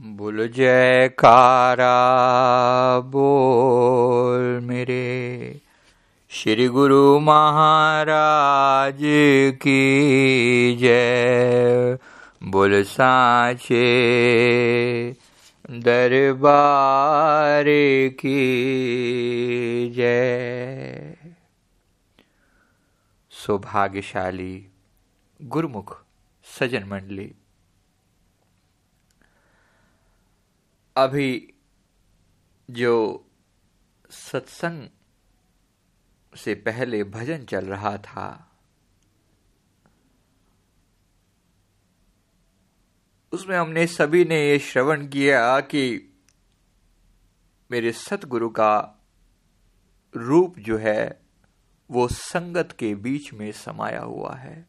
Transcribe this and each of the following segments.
बोल जयकारा बोल मेरे। श्री गुरु महाराज की जय। बोल साचे दरबार की जय। सौभाग्यशाली गुरुमुख सजन मंडली। अभी जो सत्संग से पहले भजन चल रहा था, उसमें हमने सभी ने ये श्रवण किया कि मेरे सतगुरु का रूप जो है, वो संगत के बीच में समाया हुआ है।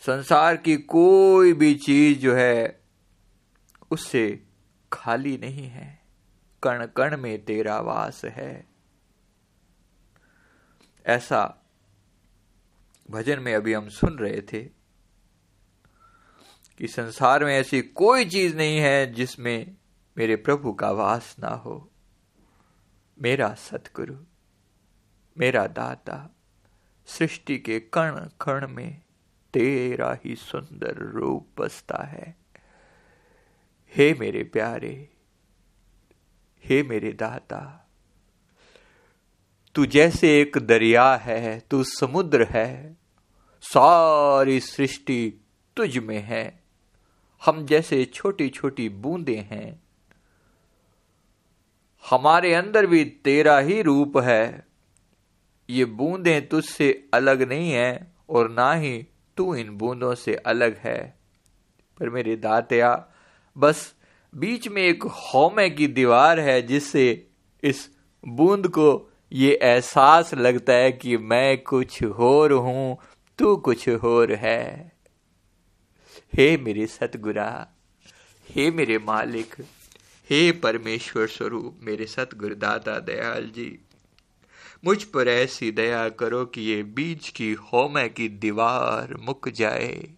संसार की कोई भी चीज़ जो है उससे खाली नहीं है। कण कण में तेरा वास है। ऐसा भजन में अभी हम सुन रहे थे कि संसार में ऐसी कोई चीज़ नहीं है जिसमें मेरे प्रभु का वास ना हो। मेरा सतगुरु, मेरा दाता, सृष्टि के कण कण में तेरा ही सुंदर रूप बसता है। हे मेरे प्यारे, हे मेरे दाता, तू जैसे एक दरिया है, तू समुद्र है, सारी सृष्टि तुझ में है। हम जैसे छोटी छोटी बूंदे हैं। हमारे अंदर भी तेरा ही रूप है। ये बूंदें तुझसे अलग नहीं है और ना ही तू इन बूंदों से अलग है। पर मेरे दातया बस बीच में एक होमे की दीवार है जिससे इस बूंद को ये एहसास लगता है कि मैं कुछ होर हूँ, तू कुछ होर है। हे मेरे सतगुरा, हे मेरे मालिक, हे परमेश्वर स्वरूप, मेरे सतगुरु दादा दयाल जी, मुझ पर ऐसी दया करो कि ये बीच की होमे की दीवार मुक जाए।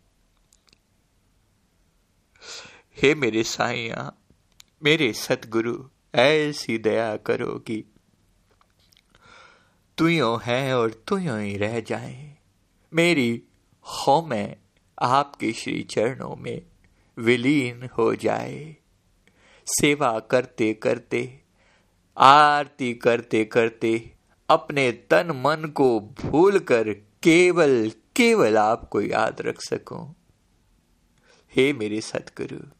हे मेरे साइया मेरे सतगुरु, ऐसी दया करो कि तुयो है और तुयो ही रह जाए। मेरी हो में आपके श्री चरणों में विलीन हो जाए। सेवा करते करते, आरती करते करते, अपने तन मन को भूलकर केवल केवल आपको याद रख सकूँ। हे मेरे सतगुरु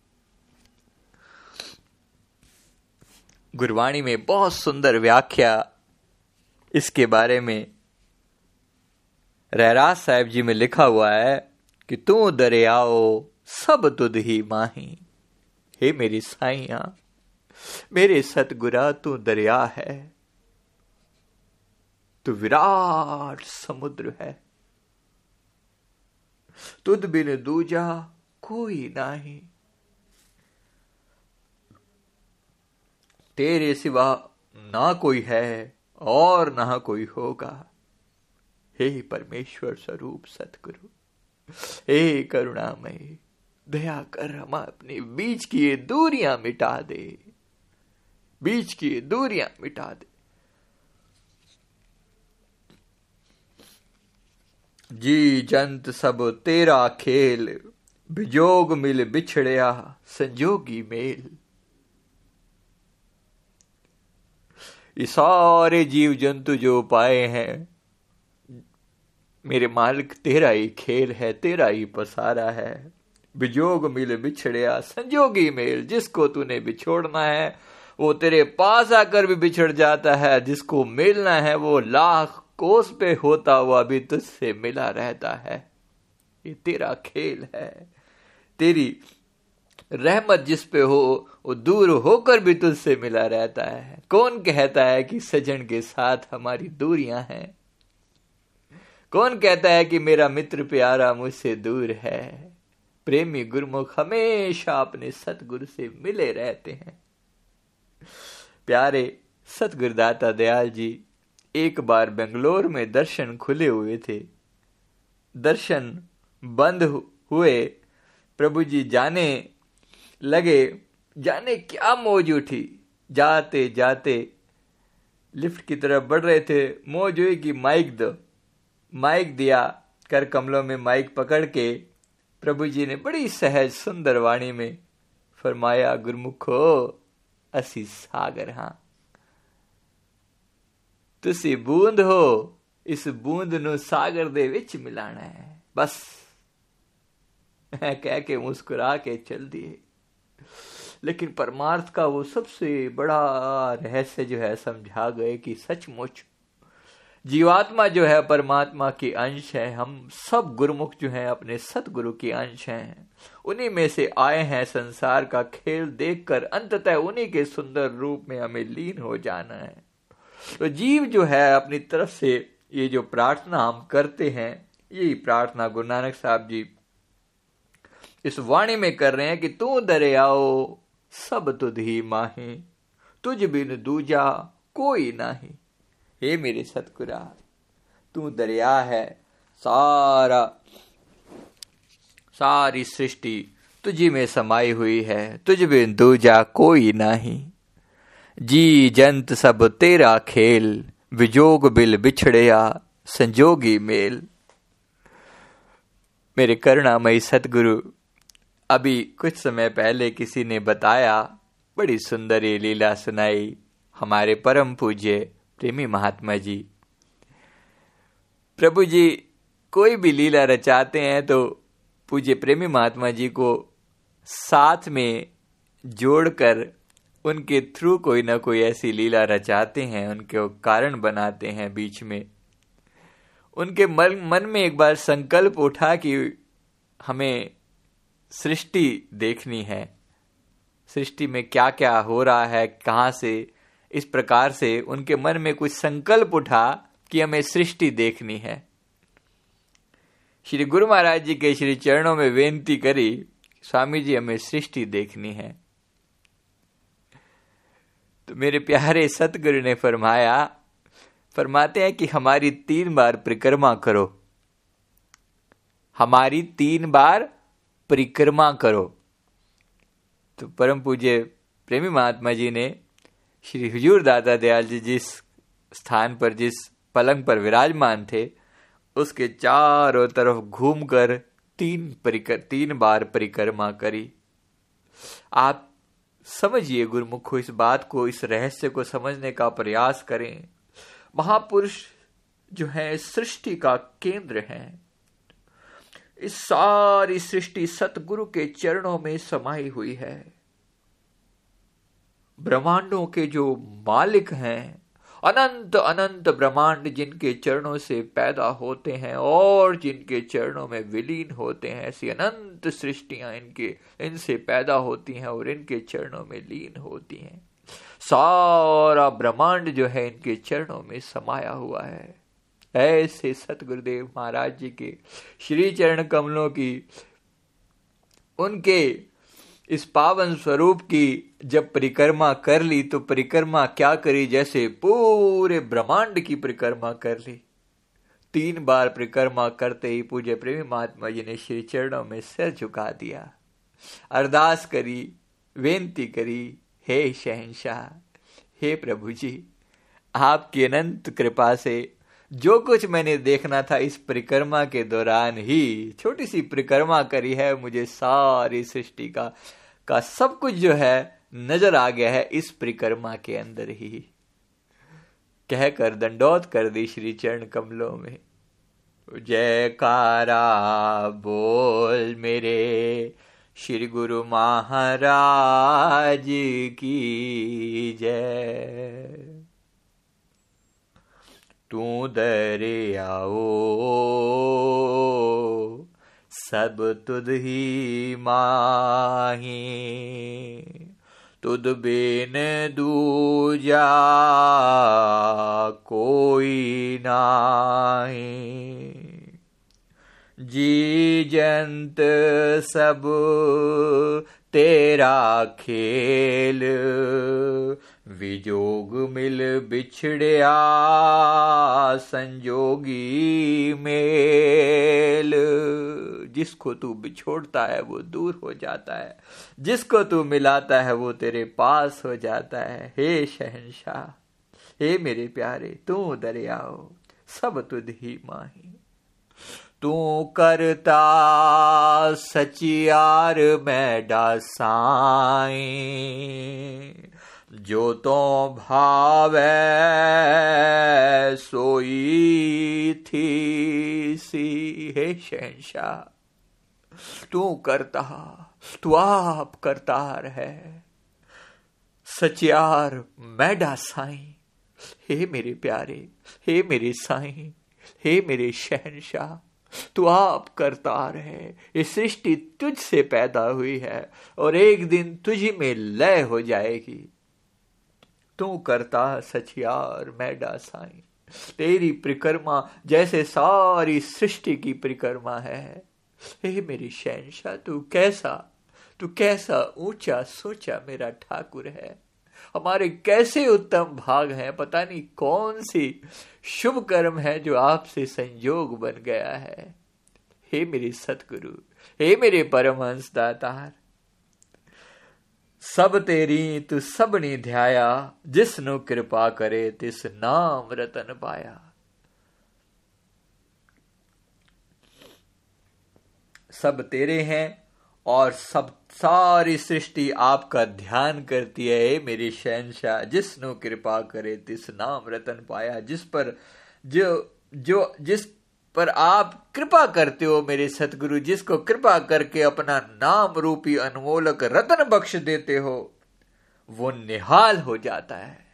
गुरवाणी में बहुत सुंदर व्याख्या इसके बारे में रहराज साहब जी में लिखा हुआ है कि तू दरियाओ, सब तुद ही माही। हे मेरी साइया मेरे सतगुरा, तू दरिया है। तू विराट समुद्र है। तुद बिन दूजा कोई नहीं। तेरे सिवा ना कोई है और ना कोई होगा। हे परमेश्वर स्वरूप सतगुरु, हे करुणामय, दया कर हम अपने बीच की ये दूरियाँ मिटा दे। बीच की ये दूरियाँ मिटा दे। जी जंत सब तेरा खेल, बिजोग मिल बिछड़िया, संजोगी मेल। सारे जीव जंतु जो पाए हैं, मेरे मालिक, तेरा ही खेल है, तेरा ही पसारा है। बिजोग मिल बिछड़िया, संजोगी मेल, जिसको तूने बिछोड़ना है, वो तेरे पास आकर भी बिछड़ जाता है। जिसको मिलना है, वो लाख कोस पे होता हुआ भी तुझसे मिला रहता है। ये तेरा खेल है। तेरी रहमत जिस पे हो वो दूर होकर भी तुझसे मिला रहता है। कौन कहता है कि सजन के साथ हमारी दूरियाँ हैं? कौन कहता है कि मेरा मित्र प्यारा मुझसे दूर है? प्रेमी गुरमुख हमेशा अपने सतगुरु से मिले रहते हैं। प्यारे सतगुरुदाता दयाल जी, एक बार बेंगलोर में दर्शन खुले हुए थे। दर्शन बंद हुए। प्रभु जी जाने लगे। जाने क्या मौज उठी जाते जाते लिफ्ट की तरफ बढ़ रहे थे मौज हुई कि माइक दो माइक दिया कर कमलों में माइक पकड़ के प्रभु जी ने बड़ी सहज सुंदर वाणी में फरमाया गुरमुखो असी सागर हां ਤੁਸੀਂ ਬੂੰਦ ਹੋ ਇਸ ਬੂੰਦ ਨੂੰ ਸਾਗਰ ਦੇ ਵਿੱਚ ਮਿਲਾਣਾ ਹੈ ਬਸ कह के मुस्कुरा के चल दिए लेकिन परमार्थ का वो सबसे बड़ा रहस्य जो है, समझा गए कि सचमुच जीवात्मा जो है, परमात्मा के अंश है। हम सब गुरुमुख जो हैं, अपने सतगुरु के अंश हैं। उन्हीं में से आए हैं संसार का खेल देखकर। अंततः उन्हीं के सुंदर रूप में हमें लीन हो जाना है। तो जीव जो है, अपनी तरफ़ से ये जो प्रार्थना हम करते हैं, यही प्रार्थना गुरु नानक साहब जी इस वाणी में कर रहे हैं कि तू दरियाओ सब तुध माही, तुझ बिन दूजा कोई नाही। हे मेरे सतगुरा तू दरिया है, सारा, सारी सृष्टि तुझी में समाई हुई है, तुझ बिन दूजा कोई नाही। जी जंत सब तेरा खेल, विजोग बिल बिछड़िया संजोगी मेल। मेरे करुणामयी सतगुरु अभी कुछ समय पहले किसी ने बताया, बड़ी सुंदर ये लीला सुनाई हमारे परम पूज्य प्रेमी महात्मा जी। प्रभु जी, कोई भी लीला रचाते हैं तो पूज्य प्रेमी महात्मा जी को साथ में जोड़कर उनके थ्रू कोई ना कोई ऐसी लीला रचाते हैं, उनके कारण बनाते हैं बीच में। उनके मन मन में एक बार संकल्प उठा कि हमें सृष्टि देखनी है। सृष्टि में क्या क्या हो रहा है, कहाँ से, इस प्रकार से उनके मन में कुछ संकल्प उठा कि हमें सृष्टि देखनी है। श्री गुरु महाराज जी के श्री चरणों में बेनती करी, स्वामी जी, हमें सृष्टि देखनी है। तो मेरे प्यारे सतगुरु ने फरमाया, फरमाते हैं कि हमारी तीन बार परिक्रमा करो। हमारी तीन बार परिक्रमा करो तो परम पूज्य प्रेमी महात्मा जी ने श्री हुजूर दादा दयाल जी जिस स्थान पर जिस पलंग पर विराजमान थे उसके चारों तरफ़ घूमकर तीन परिकर तीन बार परिक्रमा करी आप समझिए गुरुमुखो इस बात को इस रहस्य को समझने का प्रयास करें महापुरुष जो है सृष्टि का केंद्र है इस सारी सृष्टि सतगुरु के चरणों में समाई हुई है। ब्रह्मांडों के जो मालिक हैं, अनंत अनंत ब्रह्मांड जिनके चरणों से पैदा होते हैं और जिनके चरणों में विलीन होते हैं, ऐसी अनंत सृष्टियाँ इनके, इनसे पैदा होती हैं और इनके चरणों में लीन होती हैं। सारा ब्रह्मांड जो है इनके चरणों में समाया हुआ है। ऐसे सतगुरुदेव महाराज जी के श्री चरण कमलों की, उनके इस पावन स्वरूप की जब परिक्रमा कर ली तो परिक्रमा क्या करी जैसे पूरे ब्रह्मांड की परिक्रमा कर ली। तीन बार परिक्रमा करते ही पूज्य प्रेमी महात्मा जी ने श्री चरणों में सिर झुका दिया। अरदास करी बेनती करी, हे शहनशाह हे प्रभु जी, आपकी अनंत कृपा से जो कुछ मैंने देखना था इस परिक्रमा के दौरान ही, छोटी सी परिक्रमा करी है मुझे सारी सृष्टि का का सब कुछ जो है नज़र आ गया है इस परिक्रमा के अंदर ही। कहकर दंडोत कर दी श्री चरण कमलों में। जयकारा बोल मेरे, श्री गुरु महाराज की जय। तू दरे आओ सब तुद ही माही। तुद बेन दूजा कोई नाही। जी जंत सब तेरा खेल विजोग मिल बिछड़िया, संजोगी मेल। जिसको तू बिछोड़ता है, वो दूर हो जाता है। जिसको तू मिलाता है, वो तेरे पास हो जाता है। हे शहनशाह, हे मेरे प्यारे, तू दरियाओ, सब तुझ ही माही। तू करता सचियार मैं साई जो तो भावे, सोई थी सी हे शहशाह। तू करता, तू आप करतार है सचियार मैडा साई, हे मेरे प्यारे, हे मेरे साई, हे मेरे शहनशाह तू आप करतार है ये सृष्टि तुझ से पैदा हुई है और एक दिन तुझी में लय हो जाएगी। तू करता सचियार मैडा साई। तेरी परिक्रमा जैसे सारी सृष्टि की परिक्रमा है। हे मेरी शहनशाह, तू कैसा तू कैसा ऊँचा सोचा मेरा ठाकुर है? हमारे कैसे उत्तम भाग हैं? पता नहीं कौन सी शुभ कर्म है जो आपसे संयोग बन गया है। हे मेरे सतगुरु, हे मेरे परमहंस दातार सब तेरी, तू सबनी ध्याया, जिसनु कृपा करे, तिस नाम रतन पाया। सब तेरे हैं और सब, सारी सृष्टि आपका ध्यान करती है मेरी शहनशाह, जिसनो कृपा करे, तिस नाम रतन पाया। जिस पर, जो जो, जिस पर आप कृपा करते हो मेरे सतगुरु, जिसको कृपा करके अपना नाम रूपी अनमोलक रतन बख्श देते हो, वो निहाल हो जाता है।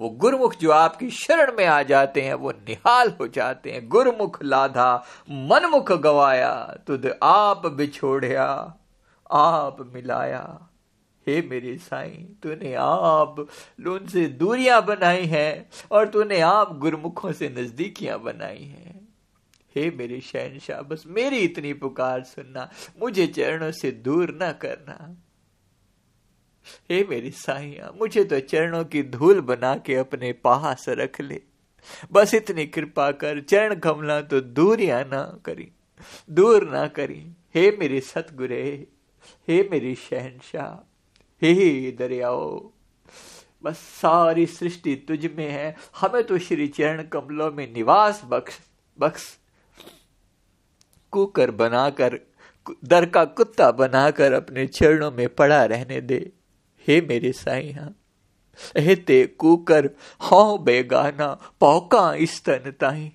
वो गुरुमुख जो आपकी शरण में आ जाते हैं, वो निहाल हो जाते हैं। गुरुमुख लाधा, मनमुख गवाया, तुद आप बिछोड़िया, आप मिलाया। हे मेरे साईं, तूने आप लोन से दूरियाँ बनाई हैं और तूने आप गुरमुखों से नजदीकियाँ बनाई हैं। हे मेरे शहनशाह, बस मेरी इतनी पुकार सुनना, मुझे चरणों से दूर ना करना। हे मेरी साइया मुझे तो चरणों की धूल बना के अपने पास रख ले। बस इतनी कृपा कर, चरण कमला तो दूर या ना करी, दूर ना करी। हे मेरे सतगुरे, हे मेरी शहनशाह हे दरियाओ, बस सारी सृष्टि तुझ में है। हमें तो श्री चरण कमलों में निवास बख्श बख्श। कुकर बनाकर दर का कुत्ता बनाकर अपने चरणों में पड़ा रहने दे। हे मेरे साईया हे ते कुकर हाँ बेगाना पौका स्तन ताई?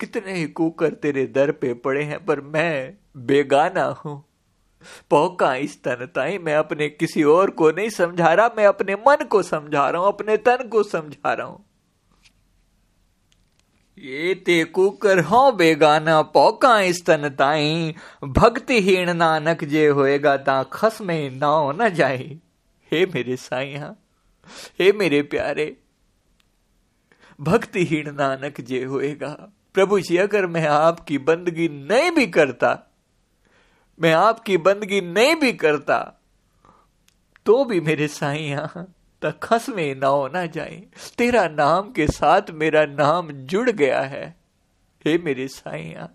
कितने ही कुकर तेरे दर पे पड़े हैं, पर मैं बेगाना हूँ। पौका स्तन ताई, मैं अपने किसी और को नहीं समझा रहा, मैं अपने मन को समझा रहा हूँ, अपने तन को समझा रहा हूँ। ये ते कुकर हो बेगाना पौका स्तन ताई, भक्तिहीन नानक जे होएगा ता खसमे हो न जाए। हे मेरे साइया हे मेरे प्यारे, भक्तिहीन नानक जे होएगा, प्रभु जी, अगर मैं आपकी बंदगी नहीं भी करता मैं आपकी बंदगी नहीं भी करता तो भी मेरे साइया तखस में ना जाए। तेरा नाम के साथ मेरा नाम जुड़ गया है। हे मेरे साइया,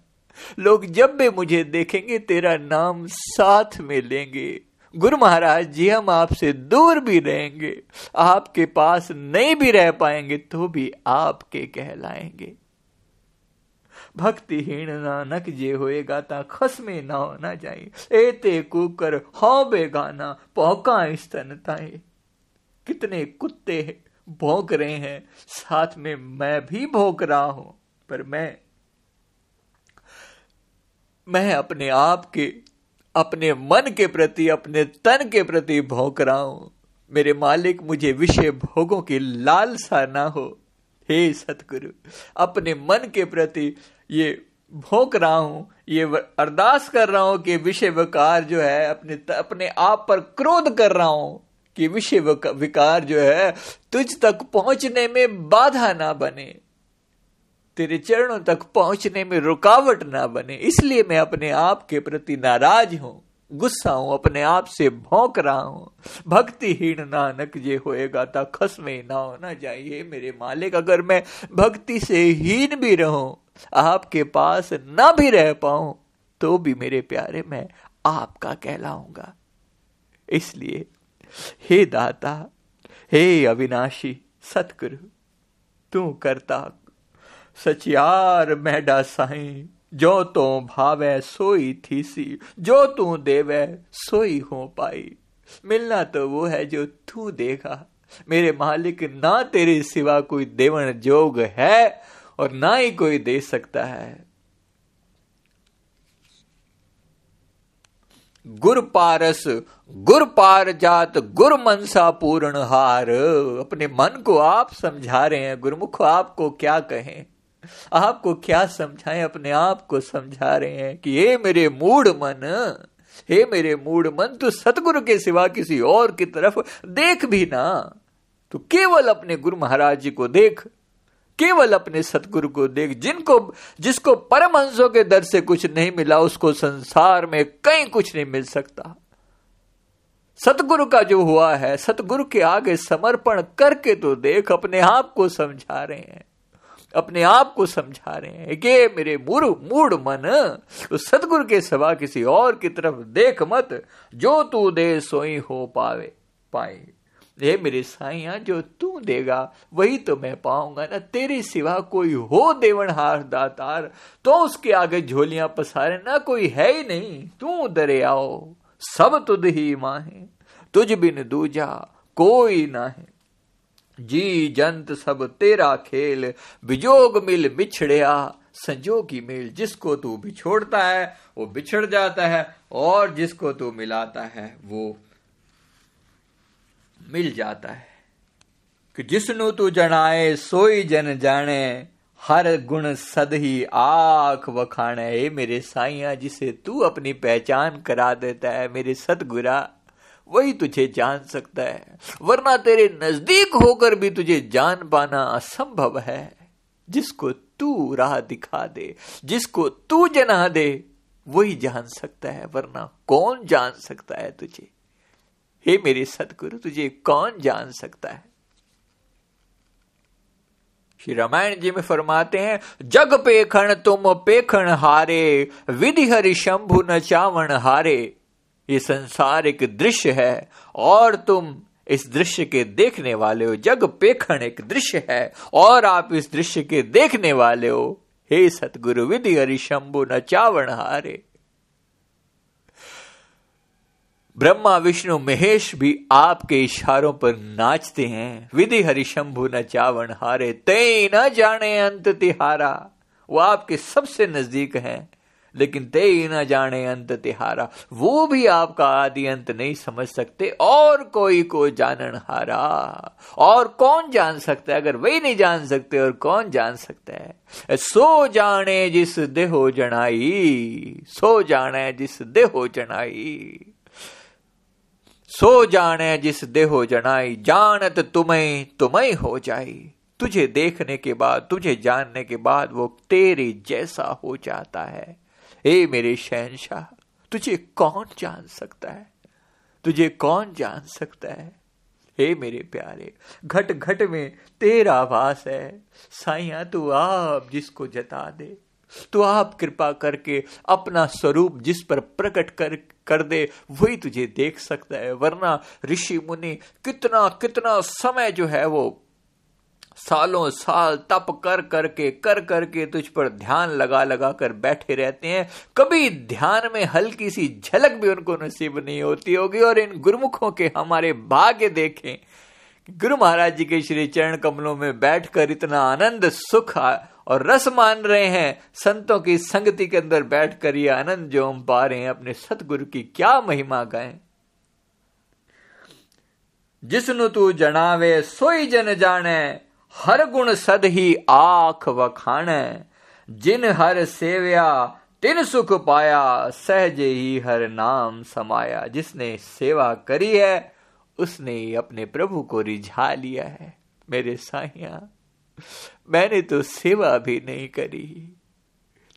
लोग जब भी मुझे देखेंगे, तेरा नाम साथ में लेंगे। गुरु महाराज जी, हम आपसे दूर भी रहेंगे। आपके पास नहीं भी रह पाएँगे तो भी आपके कहलाएँगे। भक्तिहीन नानक जे होएगा ता खस में ना होना जाए एते कुकर, हौ बेगाना पौका स्तन ताए कितने कुत्ते भोंक रहे हैं, साथ में मैं भी भोंक रहा हूँ, पर मैं मैं अपने आप के, अपने मन के प्रति, अपने तन के प्रति भोंक रहा हूँ। मेरे मालिक मुझे विषय भोगों की लालसा ना हो। हे सतगुरु, अपने मन के प्रति ये भोंक रहा हूँ, ये अरदास कर रहा हूँ कि विषय विकार जो है अपने अपने आप पर क्रोध कर रहा हूँ, कि विषय विकार जो है तुझ तक पहुँचने में बाधा ना बने, तेरे चरणों तक पहुँचने में रुकावट ना बने, इसलिए मैं अपने आप के प्रति नाराज़ हूँ। गुस्सा हूँ, अपने आप से भौंक रहा हूँ। भक्तिहीन नानक ये होएगा ता खसमे ना होना चाहिए मेरे मालिक। अगर मैं भक्ति से हीन भी रहूँ, आपके पास ना भी रह पाऊँ तो भी मेरे प्यारे मैं आपका कहलाऊँगा। इसलिए, हे दाता, हे अविनाशी, सतगुरु, तू करता सचियार मैडा साई। जो तो भावे सोई थी सी, जो तू देवे सोई हो पाई। मिलना तो वो है जो तू देगा मेरे मालिक, ना तेरे सिवा कोई देवन जोग है और ना ही कोई दे सकता है। गुर पारस, गुर पार जात, गुर मनसा पूर्ण हार। अपने मन को आप समझा रहे हैं, गुरुमुख आपको क्या कहें? आपको क्या समझाएँ? अपने आप को समझा रहे हैं कि ये मेरे मूड मन, हे मेरे मूड मन, तू सतगुरु के सिवा किसी और की तरफ़ देख भी ना। तू केवल अपने गुरु महाराज जी को देख, केवल अपने सतगुरु को देख। जिनको, जिसको परम हंसों के दर से कुछ नहीं मिला, उसको संसार में कहीं कुछ नहीं मिल सकता। सतगुरु का जो हुआ है, सतगुरु के आगे समर्पण करके तो देख, अपने आप को समझा रहे हैं। अपने आप को समझा रहे हैं कि मेरे मूड मूड मन तो सदगुरु के सवा किसी और की तरफ़ देख मत, जो तू दे सोई हो पावे, पाए। ये मेरे साइया जो तू देगा, वही तो मैं पाऊँगा। ना तेरे सिवा कोई हो देवनहार दातार तो उसके आगे झोलियाँ पसारे, ना कोई है ही नहीं। तू दरे आओ, सब तुद ही माहे, तुझ बिन दूजा कोई ना है जी जंत सब तेरा खेल बिजोग मिल बिछड़िया। संजोगी मेल जिसको तू बिछोड़ता है, वो बिछड़ जाता है, और जिसको तू मिलाता है, वो मिल जाता है। कि जिसनु तू जनाए सोई जन जाने हर गुण सद ही आख वखाने मेरे साइया जिसे तू अपनी पहचान करा देता है, मेरे सतगुरा। वही तुझे जान सकता है, वरना तेरे नज़दीक होकर भी तुझे जान पाना असंभव है। जिसको तू राह दिखा दे, जिसको तू जना दे, वही जान सकता है, वरना कौन जान सकता है तुझे? हे मेरे सतगुरु तुझे कौन जान सकता है? श्री रामायण जी में फरमाते हैं, जग पेखण तुम पेखण हारे, विधि हरि शंभु न चावण हारे। ये संसार एक दृश्य है और तुम इस दृश्य के देखने वाले हो। जग पेखण एक दृश्य है और आप इस दृश्य के देखने वाले हो। हे सतगुरु विधि हरि शंभु, न चावण हारे। ब्रह्मा, विष्णु, महेश भी आपके इशारों पर नाचते हैं। विधि हरिशंभु न चावण हारे। ते न जाने अंत तिहारा। वो आपके सबसे नज़दीक हैं। लेकिन ते न जाने अंत तिहारा। वो भी आपका आदि अंत नहीं समझ सकते। और कोई को जानन हारा। और कौन जान सकता है? अगर वही नहीं जान सकते, और कौन जान सकता है? सो जाने जिस देहो जनाई। सो जाने जिस देहो जनाई। सो जाने जिस देहो जनाई। जानत तुम्हें तुम्हें हो जाई। तुझे देखने के बाद, तुझे जानने के बाद वो तेरे जैसा हो जाता है। ए मेरे शहनशाह, तुझे कौन जान सकता है? तुझे कौन जान सकता है? हे मेरे प्यारे घट घट में तेरा वास है। साइया तू आप जिसको जता दे तो आप कृपा करके अपना स्वरूप जिस पर प्रकट कर कर दे, वही तुझे देख सकता है। वरना ऋषि मुनि कितना कितना समय जो है वो सालों साल तप कर करके कर करके तुझ पर ध्यान लगा लगा कर बैठे रहते हैं। कभी ध्यान में हल्की सी झलक भी उनको नसीब नहीं होती होगी और इन गुरुमुखों के हमारे भाग्य देखें। गुरु महाराज जी के श्री चरण कमलों में बैठकर इतना आनंद, सुख और रस मान रहे हैं। संतों की संगति के अंदर बैठकर ये आनंद जो हम पा रहे हैं, अपने सतगुरु की क्या महिमा गाएँ। जिसनु तू जनावे सोई जन जाने हर गुण सद ही आख वखाने जिन हर सेव्या, तिन सुख पाया, सहज ही हर नाम समाया। जिसने सेवा करी है, उसने अपने प्रभु को रिझा लिया है। मेरे साहिया मैंने तो सेवा भी नहीं करी।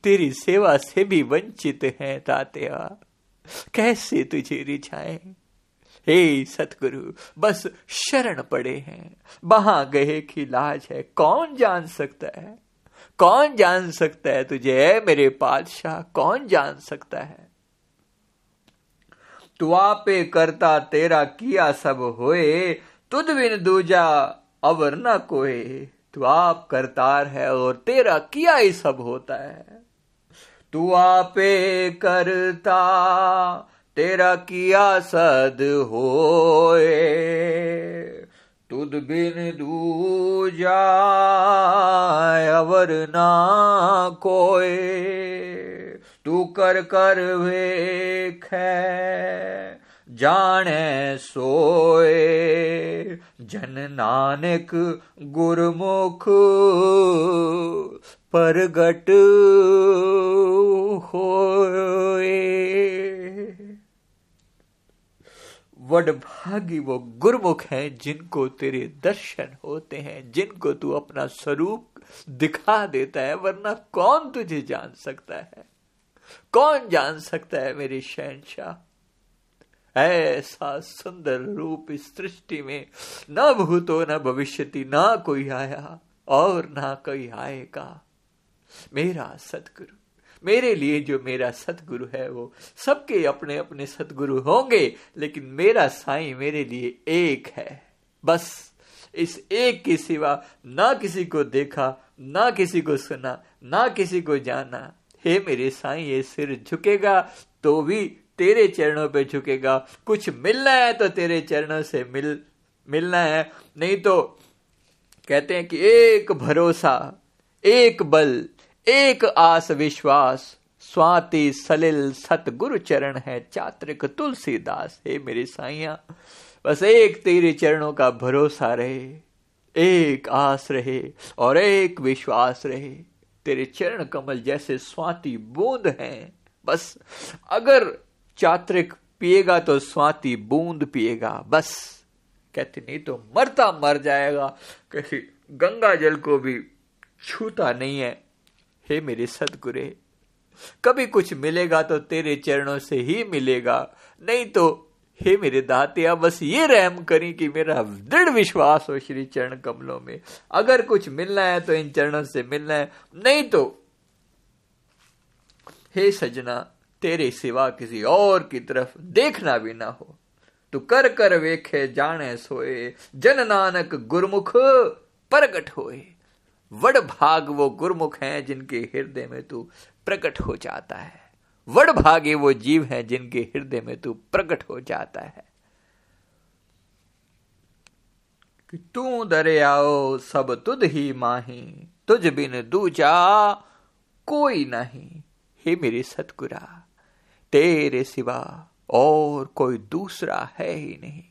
तेरी सेवा से भी वंचित है, तात्या। कैसे तुझे रिझाए? हे सतगुरु, बस शरण पड़े हैं। वहाँ गए की लाज है, कौन जान सकता है? कौन जान सकता है तुझे मेरे पादशाह कौन जान सकता है? तू आपे करता तेरा किया सब होए, तुद बिन दूजा अवर न कोए। तू आप करतार है और तेरा किया ही सब होता है। तू आपे करता तेरा किया सद होए, तुद बिन दूजा अवर ना कोए तू कर कर वेख, जाने सोए। जन नानक गुरमुख परगट होए। वडभागी वो गुरमुख हैं जिनको तेरे दर्शन होते हैं, जिनको तू अपना स्वरूप दिखा देता है, वरना कौन तुझे जान सकता है? कौन जान सकता है मेरे शहनशाह? ऐसा सुंदर रूप इस सृष्टि में न भूतो, न भविष्यति, ना कोई आया और ना कोई आएगा। मेरा सतगुरु मेरे लिए जो मेरा सतगुरु है वो सबके अपने अपने सतगुरु होंगे, लेकिन मेरा साईं मेरे लिए एक है। बस इस एक के सिवा ना किसी को देखा, ना किसी को सुना, ना किसी को जाना। हे मेरे साईं, ये सिर झुकेगा तो भी तेरे चरणों पे झुकेगा। कुछ मिलना है तो तेरे चरणों से मिल, मिलना है। नहीं तो कहते हैं कि एक भरोसा, एक बल एक आस विश्वास, स्वाति सलिल सतगुरु चरण है चात्रिक तुलसीदास। हे मेरे साइया बस एक तेरे चरणों का भरोसा रहे, एक आस रहे और एक विश्वास रहे। तेरे चरण कमल जैसे स्वाति बूंद हैं। बस अगर चात्रिक पिएगा तो स्वाति बूंद पिएगा, बस। कहते, नहीं तो मरता मर जाएगा कैसे गंगा जल को भी छूता नहीं है। हे मेरे सदगुरे, कभी कुछ मिलेगा तो तेरे चरणों से ही मिलेगा। नहीं तो हे मेरे दाते दातिया, बस ये रहम करी कि मेरा दृढ़ विश्वास हो श्री चरण कमलों में। अगर कुछ मिलना है तो इन चरणों से मिलना है। नहीं तो हे सजना, तेरे सिवा किसी और की तरफ़ देखना भी ना हो। तू कर कर वेखे, जाने सोए, जन नानक गुरमुख प्रगट होए। वड़ भाग वो गुरमुख हैं जिनके हृदय में तू प्रकट हो जाता है। वड़ भागे वो जीव हैं जिनके हृदय में तू प्रकट हो जाता है। कि तू दरियाओ सब तुद ही माही, तुझ बिन दूजा कोई नहीं। हे मेरे सतगुरा, तेरे सिवा और कोई दूसरा है ही नहीं।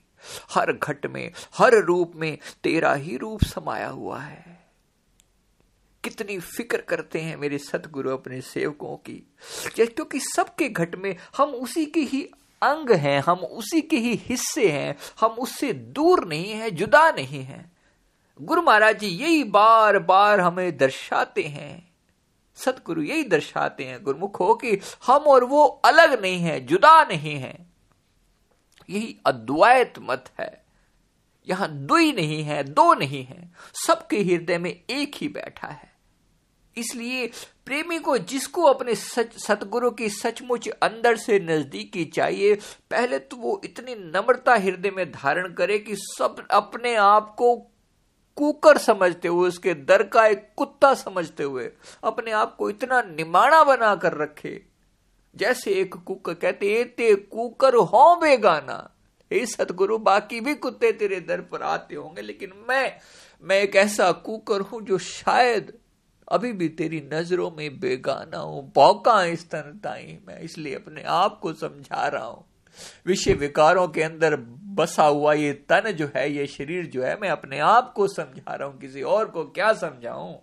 हर घट में, हर रूप में तेरा ही रूप समाया हुआ है। कितनी फ़िक्र करते हैं मेरे सतगुरु अपने सेवकों की। क्योंकि सबके घट में हम उसी के ही अंग हैं, हम उसी के ही हिस्से हैं, हम उससे दूर नहीं है, जुदा नहीं है। गुरु महाराज जी यही बार बार हमें दर्शाते हैं। सतगुरु यही दर्शाते हैं गुरुमुख हो कि हम और वो अलग नहीं है, जुदा नहीं है। यही अद्वैत मत है। यहाँ दुई नहीं है, दो नहीं है। सबके हृदय में एक ही बैठा है। इसलिए प्रेमी को जिसको अपने सच, सतगुरु की सचमुच अंदर से नजदीकी चाहिए, पहले तो वो इतनी नम्रता हृदय में धारण करे कि सब अपने आप को कुकर समझते हुए, उसके दर का एक कुत्ता समझते हुए, अपने आप को इतना निमाणा बना कर रखे। जैसे एक कुकर कहते ते कुकर हो बेगाना हे सतगुरु, बाकी भी कुत्ते तेरे दर पर आते होंगे, लेकिन मैं मैं एक ऐसा कुकर हूँ जो शायद अभी भी तेरी नज़रों में बेगाना हूँ बौका इस तनताई मैं, इसलिए अपने आप को समझा रहा हूँ। विषय विकारों के अंदर बसा हुआ ये तन जो है, ये शरीर जो है, मैं अपने आप को समझा रहा हूँ, किसी और को क्या समझाऊं?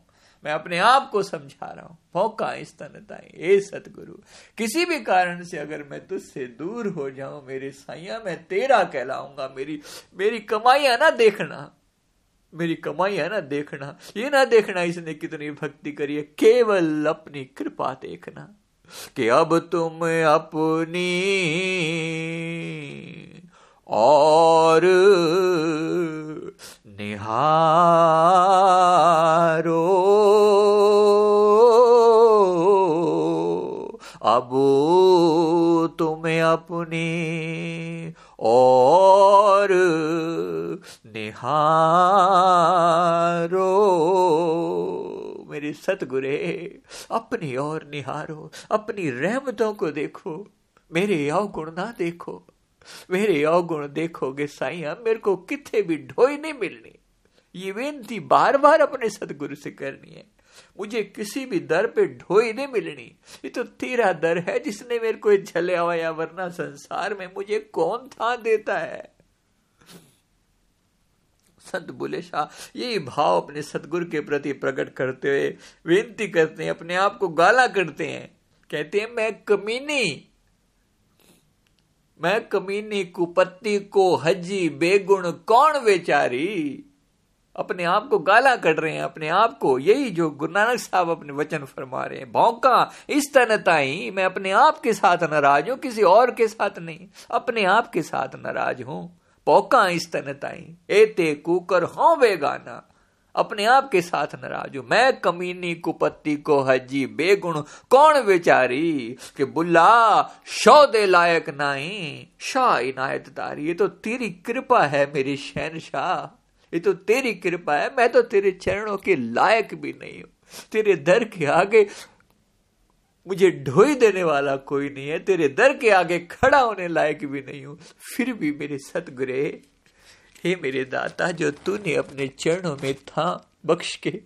मैं अपने आप को समझा रहा हूँ। मौका इस तनताई ए सतगुरु, किसी भी कारण से अगर मैं तुझसे दूर हो जाऊँ, मेरे साइया, मैं तेरा कहलाऊँगा, मेरी मेरी कमाइया ना देखना। मेरी कमाई है ना देखना। ये ना देखना इसने कितनी भक्ति करी है। केवल अपनी कृपा देखना कि अब तुम अपनी और निहारो। अब तुम्हें अपनी और निहारो। मेरे सतगुरे, अपनी और निहारो, अपनी रहमतों को देखो, मेरे अवगुण ना देखो, मेरे अवगुण देखोगे साइया मेरे को कितने भी ढोई नहीं मिलनी। ये बेनती बार बार अपने सदगुरु से करनी है। मुझे किसी भी दर पे ढोई नहीं मिलनी। ये तो तेरा दर है जिसने मेरे को झले आवाया वरना संसार में मुझे कौन था देता है? संत बोले, शाह, यही भाव अपने सदगुरु के प्रति प्रकट करते हुए विनती करते हैं, अपने आप को गाला करते हैं। कहते हैं, मैं कमीनी मैं कमीनी कुपत्ती को हजी बेगुण कौन बेचारी? अपने आप को गाला कर रहे हैं, अपने आप को यही जो गुरु नानक साहब अपने वचन फरमा रहे हैं, भौका, इस तनताई मैं अपने आप के साथ नाराज़ हूँ, किसी और के साथ नहीं, अपने आप के साथ नाराज़ हूँ। पौका इस तनताई एते कुकर, हो बेगाना अपने आप के साथ नाराज़ हूँ। मैं कमीनी कुपत्ती को हजी बेगुण, कौन बेचारी कि बुल्ला दे लायक नहीं शाह इनायत तारी ये तो तेरी कृपा है मेरी शहनशाह। ये तो तेरी कृपा है, मैं तो तेरे चरणों के लायक भी नहीं हूँ। तेरे दर के आगे मुझे ढोई देने वाला कोई नहीं है, तेरे दर के आगे खड़ा होने लायक भी नहीं हूँ। फिर भी मेरे सतगुरे, हे मेरे दाता, जो तूने अपने चरणों में था बख्श के,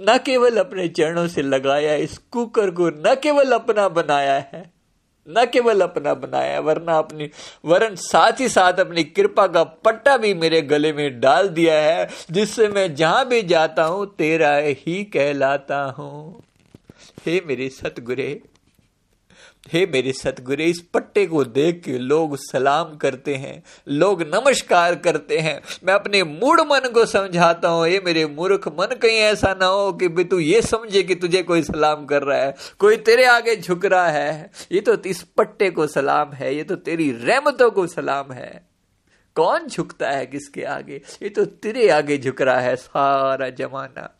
न केवल अपने चरणों से लगाया, इस कुकर को न केवल अपना बनाया है न केवल अपना बनाया वरना अपनी, वरन साथ ही साथ अपनी कृपा का पट्टा भी मेरे गले में डाल दिया है, जिससे मैं जहाँ भी जाता हूँ, तेरा ही कहलाता हूँ। हे मेरे सतगुरे हे मेरे सतगुरे, इस पट्टे को देख के लोग सलाम करते हैं, लोग नमस्कार करते हैं। मैं अपने मूड मन को समझाता हूँ ये मेरे मूर्ख, मन कहीं ऐसा ना हो कि भी तू ये समझे कि तुझे कोई सलाम कर रहा है, कोई तेरे आगे झुक रहा है। ये तो इस पट्टे को सलाम है, ये तो तेरी रहमतों को सलाम है। कौन झुकता है किसके आगे? ये तो तेरे आगे झुक रहा है सारा जमाना।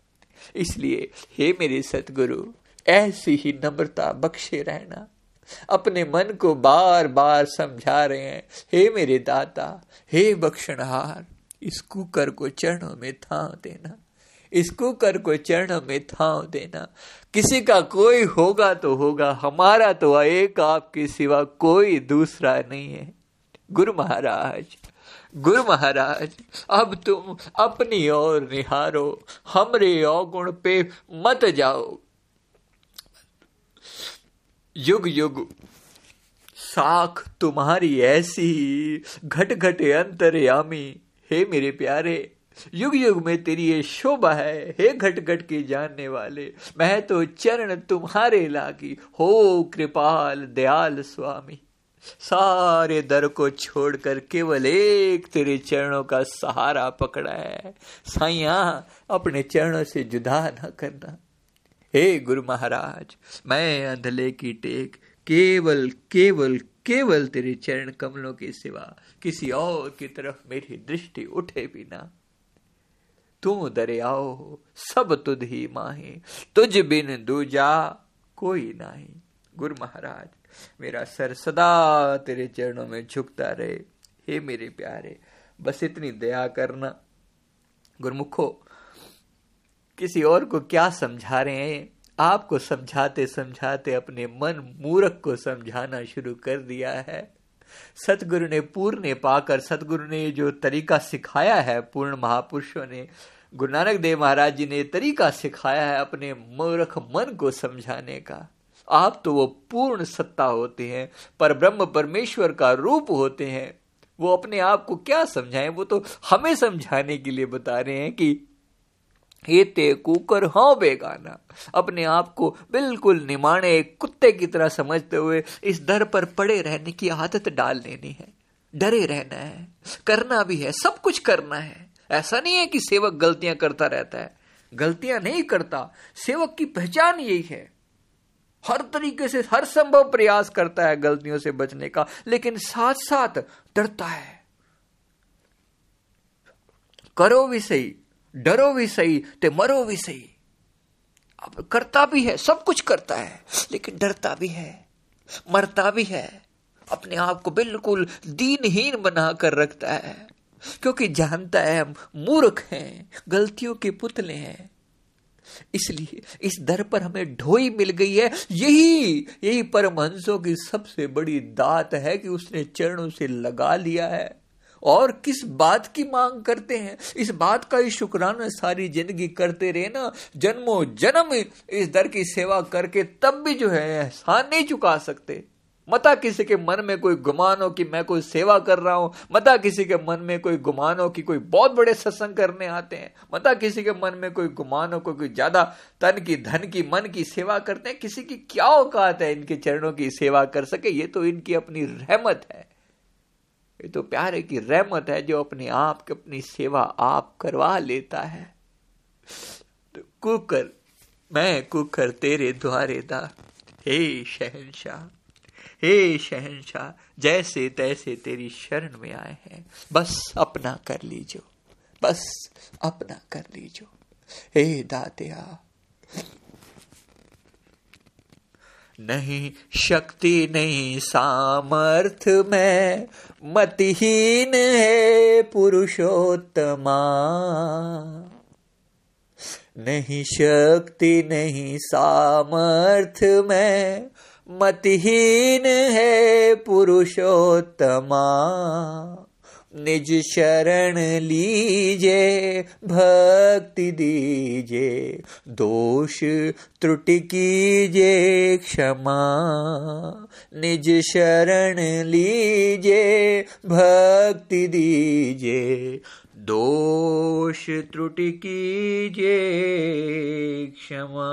इसलिए, हे मेरे सतगुरु, ऐसी ही नम्रता बख्शे रहना। अपने मन को बार बार समझा रहे हैं। हे मेरे दाता, हे बख्शनहार, इस कुकर को चरणों में थाव देना। इस कुकर को चरणों में थाव देना। किसी का कोई होगा तो होगा, हमारा तो एक आपके सिवा कोई दूसरा नहीं है। गुरु महाराज गुरु महाराज, अब तुम अपनी ओर निहारो। हमरे अवगुण पे मत जाओ। युग युग, साख तुम्हारी ऐसी घट घट अंतरयामी। हे मेरे प्यारे, युग युग में तेरी ये शोभा है, हे घट घट के जानने वाले। मैं तो चरण तुम्हारे लागी, हो कृपाल दयाल स्वामी। सारे दर को छोड़कर केवल एक तेरे चरणों का सहारा पकड़ा है। साइया अपने चरणों से जुदा न करना। हे गुरु महाराज, मैं अंधले की टेक, केवल केवल केवल तेरे चरण कमलों के सिवा किसी और की तरफ़ मेरी दृष्टि उठे भी ना तू दरियाओ, सब तुझ ही माहे, तुझ बिन दूजा कोई नहीं। गुरु महाराज, मेरा सर सदा तेरे चरणों में झुकता रहे। हे मेरे प्यारे, बस इतनी दया करना। गुरमुखो किसी और को क्या समझा रहे हैं? आपको समझाते समझाते अपने मन मूर्ख को समझाना शुरू कर दिया है। सतगुरु ने पूर्ण पाकर, सतगुरु ने जो तरीका सिखाया है पूर्ण महापुरुषों ने, गुरु नानक देव महाराज जी ने तरीका सिखाया है अपने मूर्ख मन को समझाने का। आप तो वो पूर्ण सत्ता होते हैं, पर ब्रह्म परमेश्वर का रूप होते हैं। वो अपने आप को क्या समझाएँ? वो तो हमें समझाने के लिए बता रहे हैं कि हे ते कुकर हाँ बेगाना। अपने आप को बिल्कुल निमाणे कुत्ते की तरह समझते हुए इस दर पर पड़े रहने की आदत डाल लेनी है। डरे रहना है। करना भी है, सब कुछ करना है। ऐसा नहीं है कि सेवक गलतियाँ करता रहता है। गलतियाँ नहीं करता, सेवक की पहचान यही है। हर तरीके से, हर संभव प्रयास करता है गलतियों से बचने का, लेकिन साथ साथ डरता है। करो भी सही डरो भी सही, ते मरो भी सही। अब करता भी है, सब कुछ करता है, लेकिन डरता भी है, मरता भी है, अपने आप को बिल्कुल दीनहीन बनाकर रखता है, क्योंकि जानता है हम मूर्ख हैं, गलतियों के पुतले हैं। इसलिए इस दर पर हमें ढोई मिल गई है। यही यही परमहंसों की सबसे बड़ी दात है कि उसने चरणों से लगा लिया है। और किस बात की मांग करते हैं? इस बात का ही शुक्राना सारी ज़िंदगी करते रहे ना जन्मों जन्म, इस दर की सेवा करके तब भी जो है एहसान नहीं चुका सकते। मता किसी के मन में कोई गुमान हो कि मैं कोई सेवा कर रहा हूँ। मता किसी के मन में कोई गुमान हो कि कोई बहुत बड़े सत्संग करने आते हैं। मता किसी के मन में कोई गुमान हो कोई ज़्यादा तन की, धन की, मन की सेवा करते हैं। किसी की क्या औकात है इनके चरणों की सेवा कर सके? ये तो इनकी अपनी रहमत है। ये तो प्यारे की रहमत है जो अपने आप की अपनी सेवा आप करवा लेता है। तो कुकर, मैं कुकर तेरे द्वारे दा। हे शहनशाह हे शहनशाह, जैसे तैसे तेरी शरण में आए हैं। बस अपना कर लीजो, बस अपना कर लीजो। हे दातिया नहीं, शक्ति नहीं, सामर्थ में मतहीन है पुरुषोत्तमा। नहीं, शक्ति नहीं, सामर्थ में मतहीन है पुरुषोत्तमा। निज शरण लीजे, भक्ति दीजे, दोष त्रुटि कीजे, क्षमा। निज शरण लीजे, भक्ति दीजे, दोष त्रुटि कीजे, क्षमा।